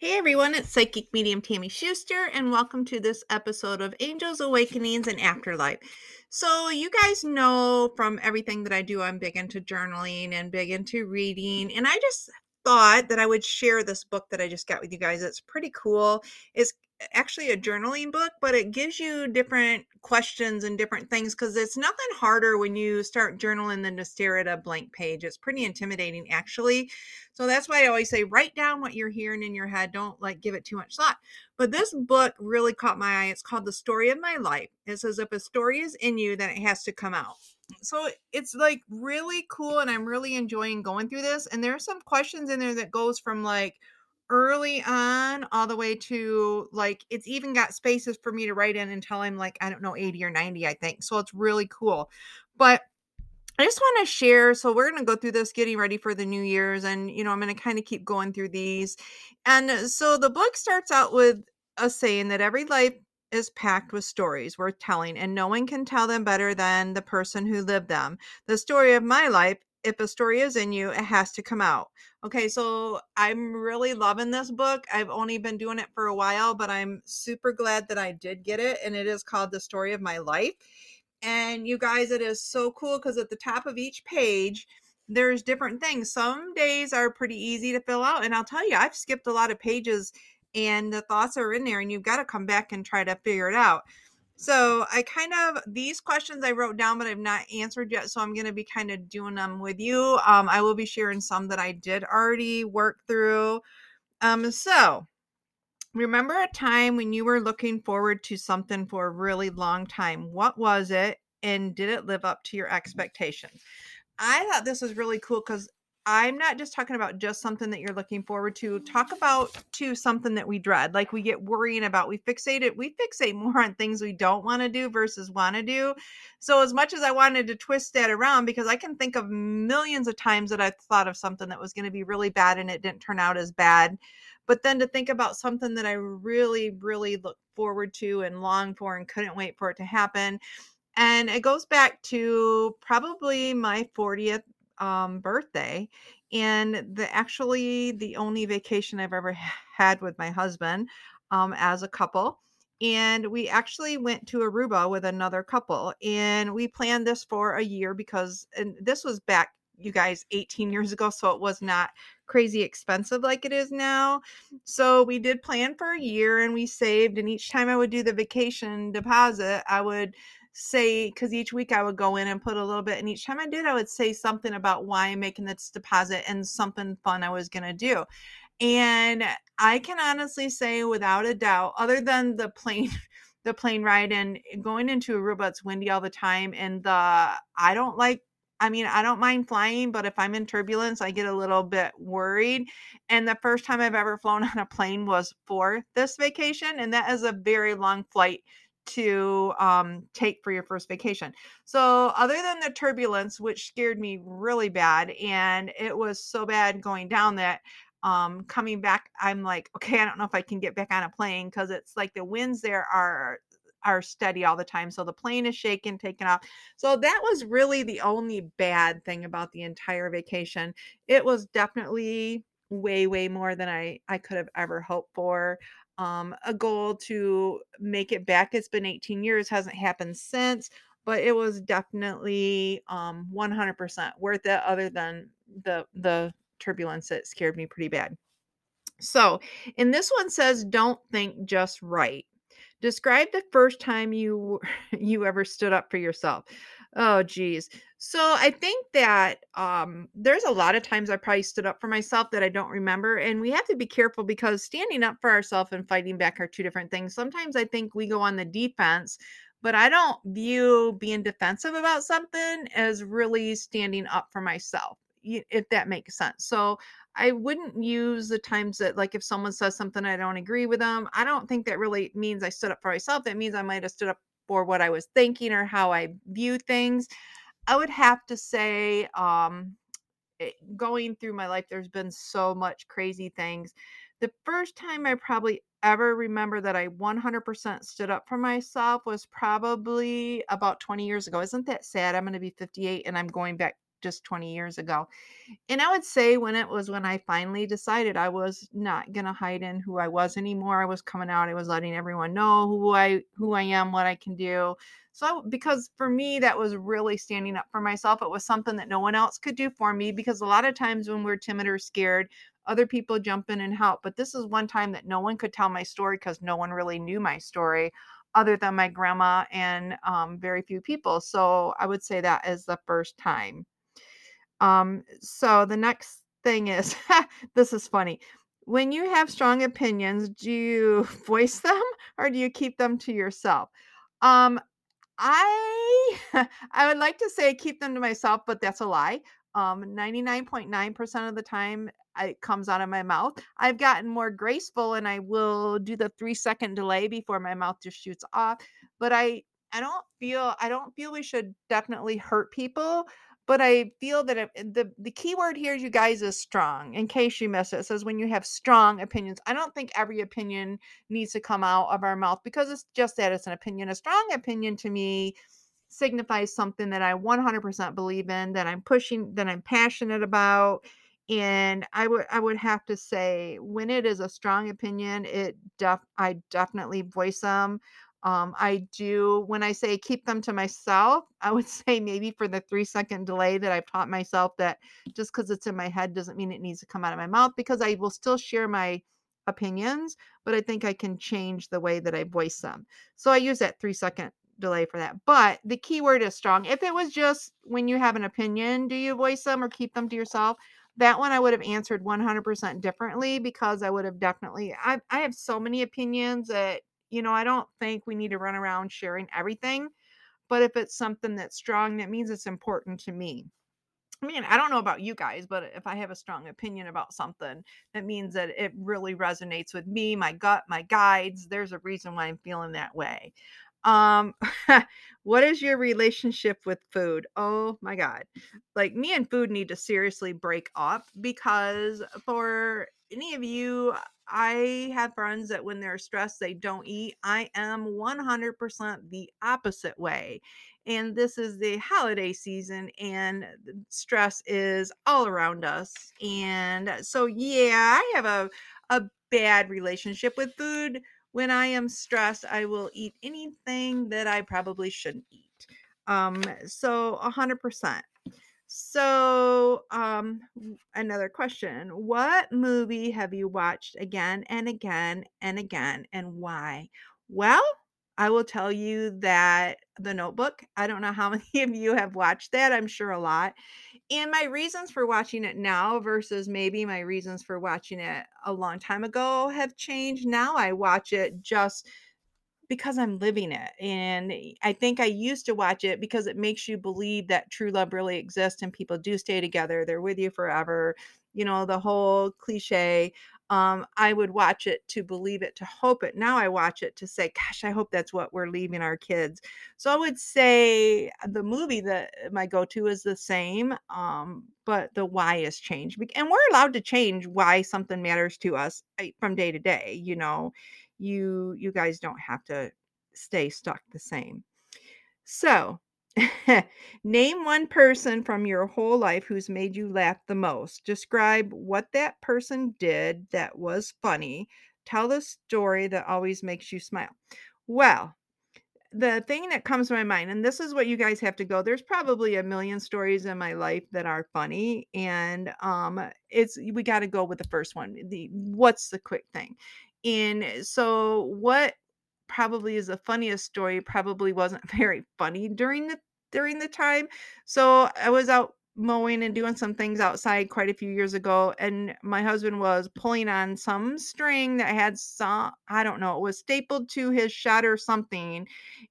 Hey everyone, it's Psychic Medium Tammy Schuster, and welcome to this episode of Angels Awakenings and Afterlife. So, you guys know from everything that I do, I'm big into journaling and big into reading, and I just thought that I would share this book that I just got with you guys. It's pretty cool. It's actually a journaling book, but it gives you different questions and different things because it's nothing harder when you start journaling than to stare at a blank page. It's pretty intimidating, actually. So that's why I always say write down what you're hearing in your head. Don't like give it too much thought. But this book really caught my eye. It's called The Story of My Life. It says if a story is in you, then it has to come out. So it's like really cool, and I'm really enjoying going through this. And there are some questions in there that goes from like early on all the way to like it's even got spaces for me to write in until I'm like I don't know 80 or 90 I think. So it's really cool. But I just want to share so we're going to go through this getting ready for the new year's and you know I'm going to kind of keep going through these. And uh, so the book starts out with a saying that every life is packed with stories worth telling and no one can tell them better than the person who lived them. The story of my life if a story is in you, it has to come out. Okay, so I'm really loving this book. I've only been doing it for a while, but I'm super glad that I did get it. And it is called The Story of My Life. And you guys, it is so cool because at the top of each page, there's different things. Some days are pretty easy to fill out. And I'll tell you, I've skipped a lot of pages and the thoughts are in there, and you've got to come back and try to figure it out. So I kind of these questions I wrote down, but I've not answered yet. So I'm going to be kind of doing them with you. Um, I will be sharing some that I did already work through. Um, so remember a time when you were looking forward to something for a really long time. What was it, and did it live up to your expectations? I thought this was really cool because I'm not just talking about just something that you're looking forward to. Talk about to something that we dread, like we get worrying about. We fixate it. We fixate more on things we don't want to do versus want to do. So as much as I wanted to twist that around, because I can think of millions of times that I thought of something that was going to be really bad and it didn't turn out as bad. But then to think about something that I really, really look forward to and long for and couldn't wait for it to happen. And it goes back to probably my 40th um, birthday and the actually the only vacation I've ever had with my husband um, as a couple. And we actually went to Aruba with another couple, and we planned this for a year because, and this was back, you guys, 18 years ago, so it was not crazy expensive like it is now. So we did plan for a year and we saved, and each time I would do the vacation deposit, I would say because each week I would go in and put a little bit, and each time I did, I would say something about why I'm making this deposit and something fun I was gonna do. And I can honestly say, without a doubt, other than the plane, the plane ride and going into Aruba, it's windy all the time, and the I don't like. I mean, I don't mind flying, but if I'm in turbulence, I get a little bit worried. And the first time I've ever flown on a plane was for this vacation, and that is a very long flight to um, take for your first vacation. So, other than the turbulence, which scared me really bad, and it was so bad going down that um, coming back, I'm like, okay, I don't know if I can get back on a plane because it's like the winds there are are steady all the time. So the plane is shaken, taken off. So that was really the only bad thing about the entire vacation. It was definitely way way more than I I could have ever hoped for um, a goal to make it back. It's been 18 years, hasn't happened since, but it was definitely um, 100% worth it. Other than the the turbulence that scared me pretty bad. So, in this one says, "Don't think, just write." Describe the first time you you ever stood up for yourself. Oh geez. So I think that um there's a lot of times I probably stood up for myself that I don't remember. And we have to be careful because standing up for ourselves and fighting back are two different things. Sometimes I think we go on the defense, but I don't view being defensive about something as really standing up for myself, if that makes sense. So I wouldn't use the times that, like, if someone says something I don't agree with them, I don't think that really means I stood up for myself. That means I might have stood up for what I was thinking or how I view things. I would have to say, um, it, going through my life, there's been so much crazy things. The first time I probably ever remember that I 100% stood up for myself was probably about 20 years ago. Isn't that sad? I'm going to be 58 and I'm going back just 20 years ago. And I would say when it was when I finally decided I was not going to hide in who I was anymore. I was coming out. I was letting everyone know who I who I am, what I can do. So because for me that was really standing up for myself. It was something that no one else could do for me because a lot of times when we're timid or scared, other people jump in and help. But this is one time that no one could tell my story because no one really knew my story other than my grandma and um, very few people. So I would say that is the first time. Um, so the next thing is this is funny. When you have strong opinions, do you voice them or do you keep them to yourself? Um, I I would like to say keep them to myself, but that's a lie. Um, 99.9% of the time it comes out of my mouth. I've gotten more graceful and I will do the three second delay before my mouth just shoots off. But I I don't feel I don't feel we should definitely hurt people. But I feel that it, the the key word here, you guys, is strong. In case you missed it, it says when you have strong opinions. I don't think every opinion needs to come out of our mouth because it's just that it's an opinion. A strong opinion to me signifies something that I 100% believe in, that I'm pushing, that I'm passionate about. And I would I would have to say when it is a strong opinion, it def I definitely voice them. Um, I do when I say keep them to myself, I would say maybe for the three second delay that I've taught myself that just because it's in my head doesn't mean it needs to come out of my mouth because I will still share my opinions, but I think I can change the way that I voice them. So I use that three second delay for that. But the keyword is strong. If it was just when you have an opinion, do you voice them or keep them to yourself? That one I would have answered 100% differently because I would have definitely I I have so many opinions that you know, I don't think we need to run around sharing everything, but if it's something that's strong, that means it's important to me. I mean, I don't know about you guys, but if I have a strong opinion about something, that means that it really resonates with me, my gut, my guides. There's a reason why I'm feeling that way. Um, what is your relationship with food? Oh my God. Like me and food need to seriously break up because for any of you, I have friends that when they're stressed, they don't eat. I am 100% the opposite way. And this is the holiday season, and stress is all around us. And so, yeah, I have a, a bad relationship with food when I am stressed, I will eat anything that I probably shouldn't eat. Um, so 100%. So, um, another question. What movie have you watched again and again and again and why? Well, I will tell you that The Notebook, I don't know how many of you have watched that. I'm sure a lot. And my reasons for watching it now versus maybe my reasons for watching it a long time ago have changed. Now I watch it just because I'm living it. And I think I used to watch it because it makes you believe that true love really exists and people do stay together. They're with you forever. You know, the whole cliche um, I would watch it to believe it, to hope it. Now I watch it to say, gosh, I hope that's what we're leaving our kids. So I would say the movie that my go to is the same, um, but the why has changed. And we're allowed to change why something matters to us from day to day. You know, you you guys don't have to stay stuck the same. So Name one person from your whole life who's made you laugh the most. Describe what that person did that was funny. Tell the story that always makes you smile. Well, the thing that comes to my mind, and this is what you guys have to go. There's probably a million stories in my life that are funny, and um, it's we got to go with the first one. The what's the quick thing, and so what probably is the funniest story probably wasn't very funny during the during the time. So I was out mowing and doing some things outside quite a few years ago and my husband was pulling on some string that had some I don't know it was stapled to his shed or something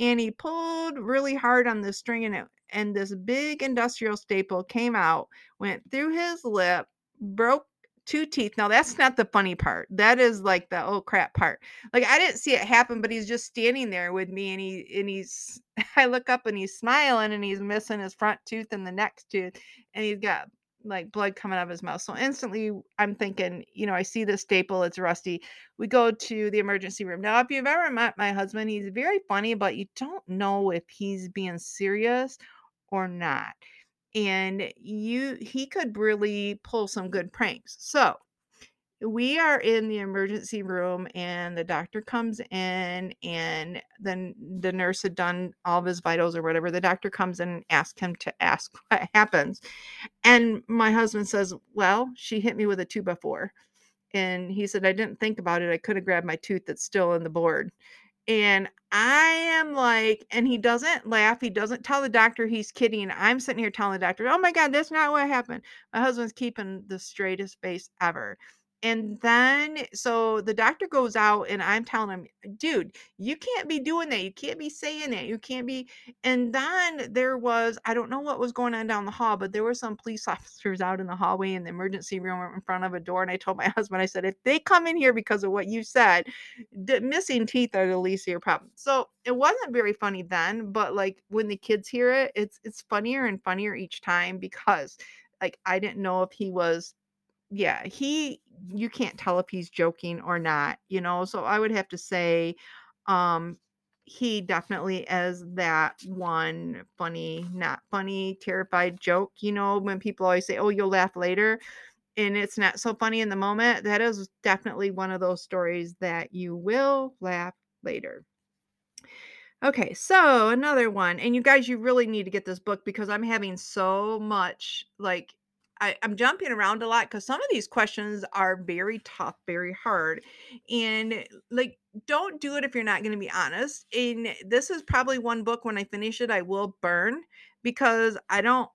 and he pulled really hard on the string and it and this big industrial staple came out went through his lip broke two teeth. Now that's not the funny part. That is like the oh crap part. Like I didn't see it happen, but he's just standing there with me and he and he's I look up and he's smiling and he's missing his front tooth and the next tooth and he's got like blood coming out of his mouth. So instantly I'm thinking, you know, I see the staple, it's rusty. We go to the emergency room. Now, if you've ever met my husband, he's very funny, but you don't know if he's being serious or not and you he could really pull some good pranks. So, we are in the emergency room and the doctor comes in and then the nurse had done all of his vitals or whatever the doctor comes in and asks him to ask what happens. And my husband says well she hit me with a two by four and he said i didn't think about it. I could have grabbed my tooth that's still in the board and I am like, and he doesn't laugh. He doesn't tell the doctor he's kidding. I'm sitting here telling the doctor, oh my God, that's not what happened. My husband's keeping the straightest face ever. And then, so the doctor goes out, and I'm telling him, dude, you can't be doing that. You can't be saying that. You can't be. And then there was, I don't know what was going on down the hall, but there were some police officers out in the hallway in the emergency room in front of a door. And I told my husband, I said, if they come in here because of what you said, the missing teeth are the least of your problem. So it wasn't very funny then, but like when the kids hear it, it's it's funnier and funnier each time because like I didn't know if he was yeah, he you can't tell if he's joking or not, you know? So I would have to say, um, he definitely is that one funny, not funny, terrified joke, you know, when people always say, "Oh, you'll laugh later." And it's not so funny in the moment. That is definitely one of those stories that you will laugh later. Okay, so another one, and you guys, you really need to get this book because I'm having so much like I, I'm jumping around a lot because some of these questions are very tough, very hard. And like, don't do it if you're not going to be honest. And this is probably one book when I finish it, I will burn because I don't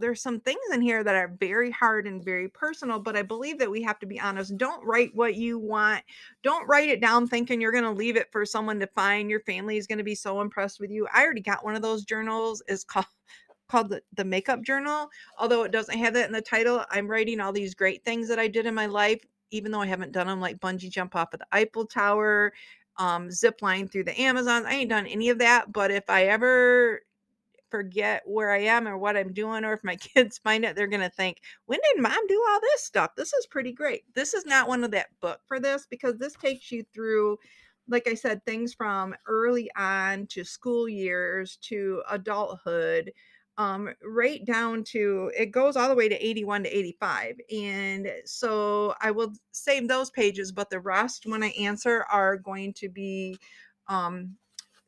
there's some things in here that are very hard and very personal, but I believe that we have to be honest. Don't write what you want. Don't write it down thinking you're going to leave it for someone to find. Your family is going to be so impressed with you. I already got one of those journals. It's called called the, the makeup journal although it doesn't have that in the title i'm writing all these great things that i did in my life even though i haven't done them like bungee jump off of the eiffel tower um, zip line through the amazon i ain't done any of that but if i ever forget where I am or what I'm doing, or if my kids find it, they're going to think, when did mom do all this stuff? This is pretty great. This is not one of that book for this because this takes you through, like I said, things from early on to school years to adulthood. Um, right down to it goes all the way to 81 to 85. And so I will save those pages, but the rest, when I answer, are going to be um,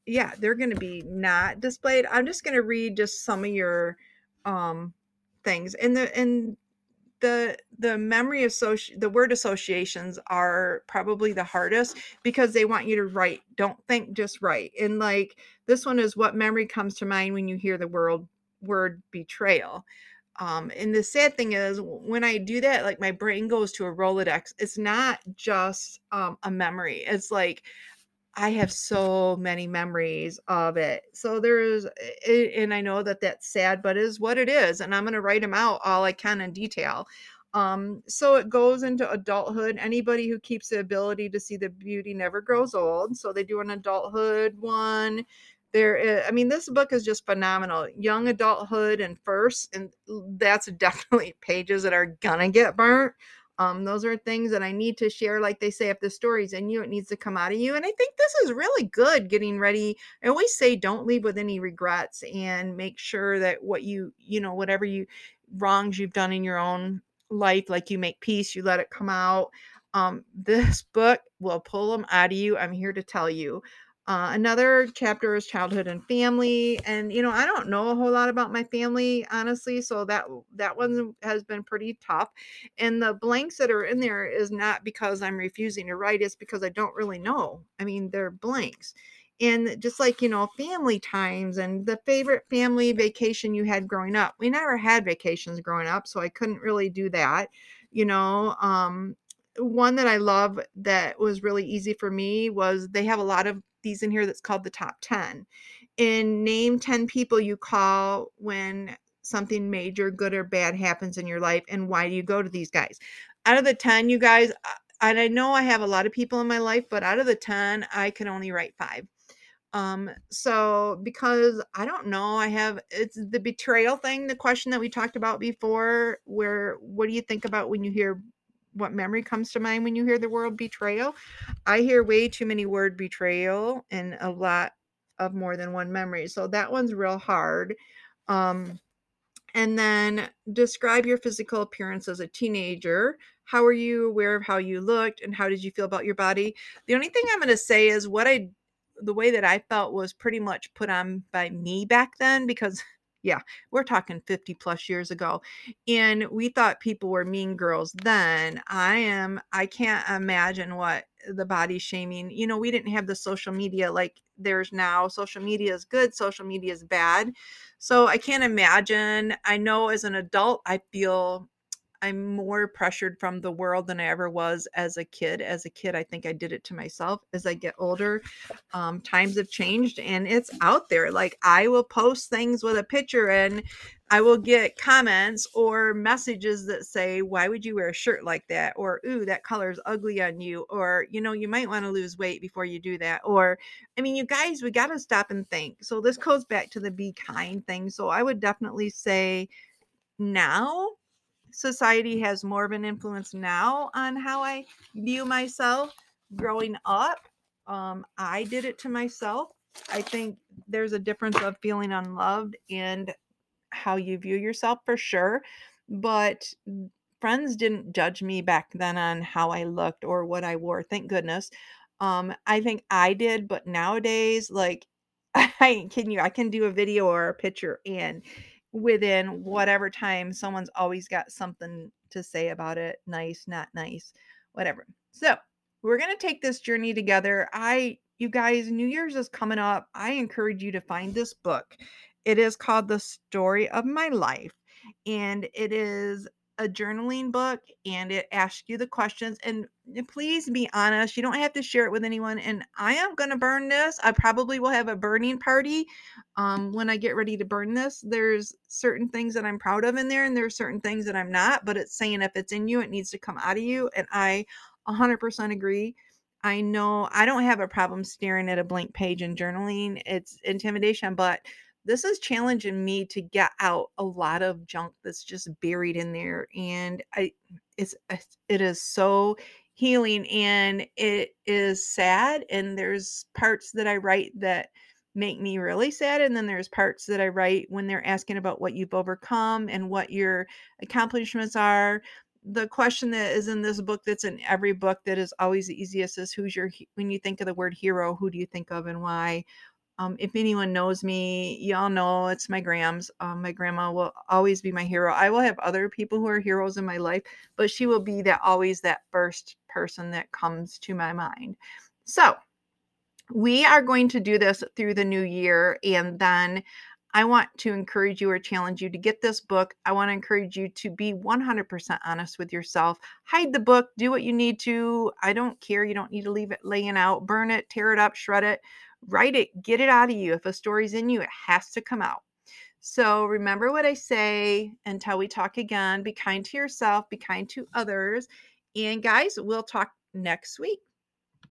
yeah, they're going to be not displayed. I'm just going to read just some of your um things. And the and the the memory associ the word associations are probably the hardest because they want you to write. Don't think, just write. And like this one is what memory comes to mind when you hear the word word betrayal. Um, and the sad thing is when I do that, like my brain goes to a Rolodex. It's not just um, a memory. It's like I have so many memories of it. So there's, and I know that that's sad, but it is what it is. And I'm going to write them out all I can in detail. Um, so it goes into adulthood. Anybody who keeps the ability to see the beauty never grows old. So they do an adulthood one. There, is, I mean, this book is just phenomenal. Young adulthood and first, and that's definitely pages that are gonna get burnt. Um, those are things that I need to share. Like they say, if the story's in you, it needs to come out of you. And I think this is really good getting ready. I always say don't leave with any regrets and make sure that what you, you know, whatever you wrongs you've done in your own life, like you make peace, you let it come out. Um, this book will pull them out of you. I'm here to tell you. Uh, another chapter is childhood and family, and you know I don't know a whole lot about my family honestly, so that that one has been pretty tough. And the blanks that are in there is not because I'm refusing to write; it's because I don't really know. I mean, they're blanks, and just like you know, family times and the favorite family vacation you had growing up. We never had vacations growing up, so I couldn't really do that. You know, um, one that I love that was really easy for me was they have a lot of these in here that's called the top 10. And name 10 people you call when something major, good or bad, happens in your life, and why do you go to these guys? Out of the 10, you guys, and I know I have a lot of people in my life, but out of the 10, I can only write five. Um, so because I don't know, I have it's the betrayal thing, the question that we talked about before, where what do you think about when you hear what memory comes to mind when you hear the word betrayal. I hear way too many word betrayal and a lot of more than one memory. So that one's real hard. Um And then describe your physical appearance as a teenager. How are you aware of how you looked and how did you feel about your body? The only thing I'm going to say is what I the way that I felt was pretty much put on by me back then because yeah, we're talking 50 plus years ago. And we thought people were mean girls then. I am, I can't imagine what the body shaming, you know, we didn't have the social media like there's now. Social media is good, social media is bad. So I can't imagine. I know as an adult, I feel I'm more pressured from the world than I ever was as a kid. As a kid, I think I did it to myself. As I get older, um, times have changed and it's out there. Like I will post things with a picture and I will get comments or messages that say, Why would you wear a shirt like that? Or, Ooh, that color is ugly on you. Or, you know, you might want to lose weight before you do that. Or, I mean, you guys, we got to stop and think. So this goes back to the be kind thing. So I would definitely say now society has more of an influence now on how I view myself. Growing up, um, I did it to myself. I think there's a difference of feeling unloved and how you view yourself for sure. But friends didn't judge me back then on how I looked or what I wore. Thank goodness. Um, I think I did, but nowadays, like, I can you I can do a video or a picture and within whatever time someone's always got something to say about it nice not nice whatever. So we're going to take this journey together. I you guys new year's is coming up. I encourage you to find this book. It is called the story of my life and it is a journaling book and it asks you the questions and please be honest you don't have to share it with anyone and i am going to burn this i probably will have a burning party um, when i get ready to burn this there's certain things that i'm proud of in there and there's certain things that i'm not but it's saying if it's in you it needs to come out of you and i 100% agree. I know i don't have a problem staring at a blank page and journaling it's intimidation but this is challenging me to get out a lot of junk that's just buried in there and i it's it is so healing and it is sad and there's parts that i write that make me really sad and then there's parts that i write when they're asking about what you've overcome and what your accomplishments are. The question that is in this book that's in every book that is always the easiest is who's your when you think of the word hero who do you think of and why um, if anyone knows me, y'all know it's my grams. Um, my grandma will always be my hero. I will have other people who are heroes in my life, but she will be that always that first person that comes to my mind. So we are going to do this through the new year, and then I want to encourage you or challenge you to get this book. I want to encourage you to be 100% honest with yourself. Hide the book, do what you need to. I don't care. You don't need to leave it laying out. Burn it, tear it up, shred it write it, get it out of you. If a story's in you, it has to come out. So remember what I say until we talk again. Be kind to yourself, be kind to others. And guys, we'll talk next week.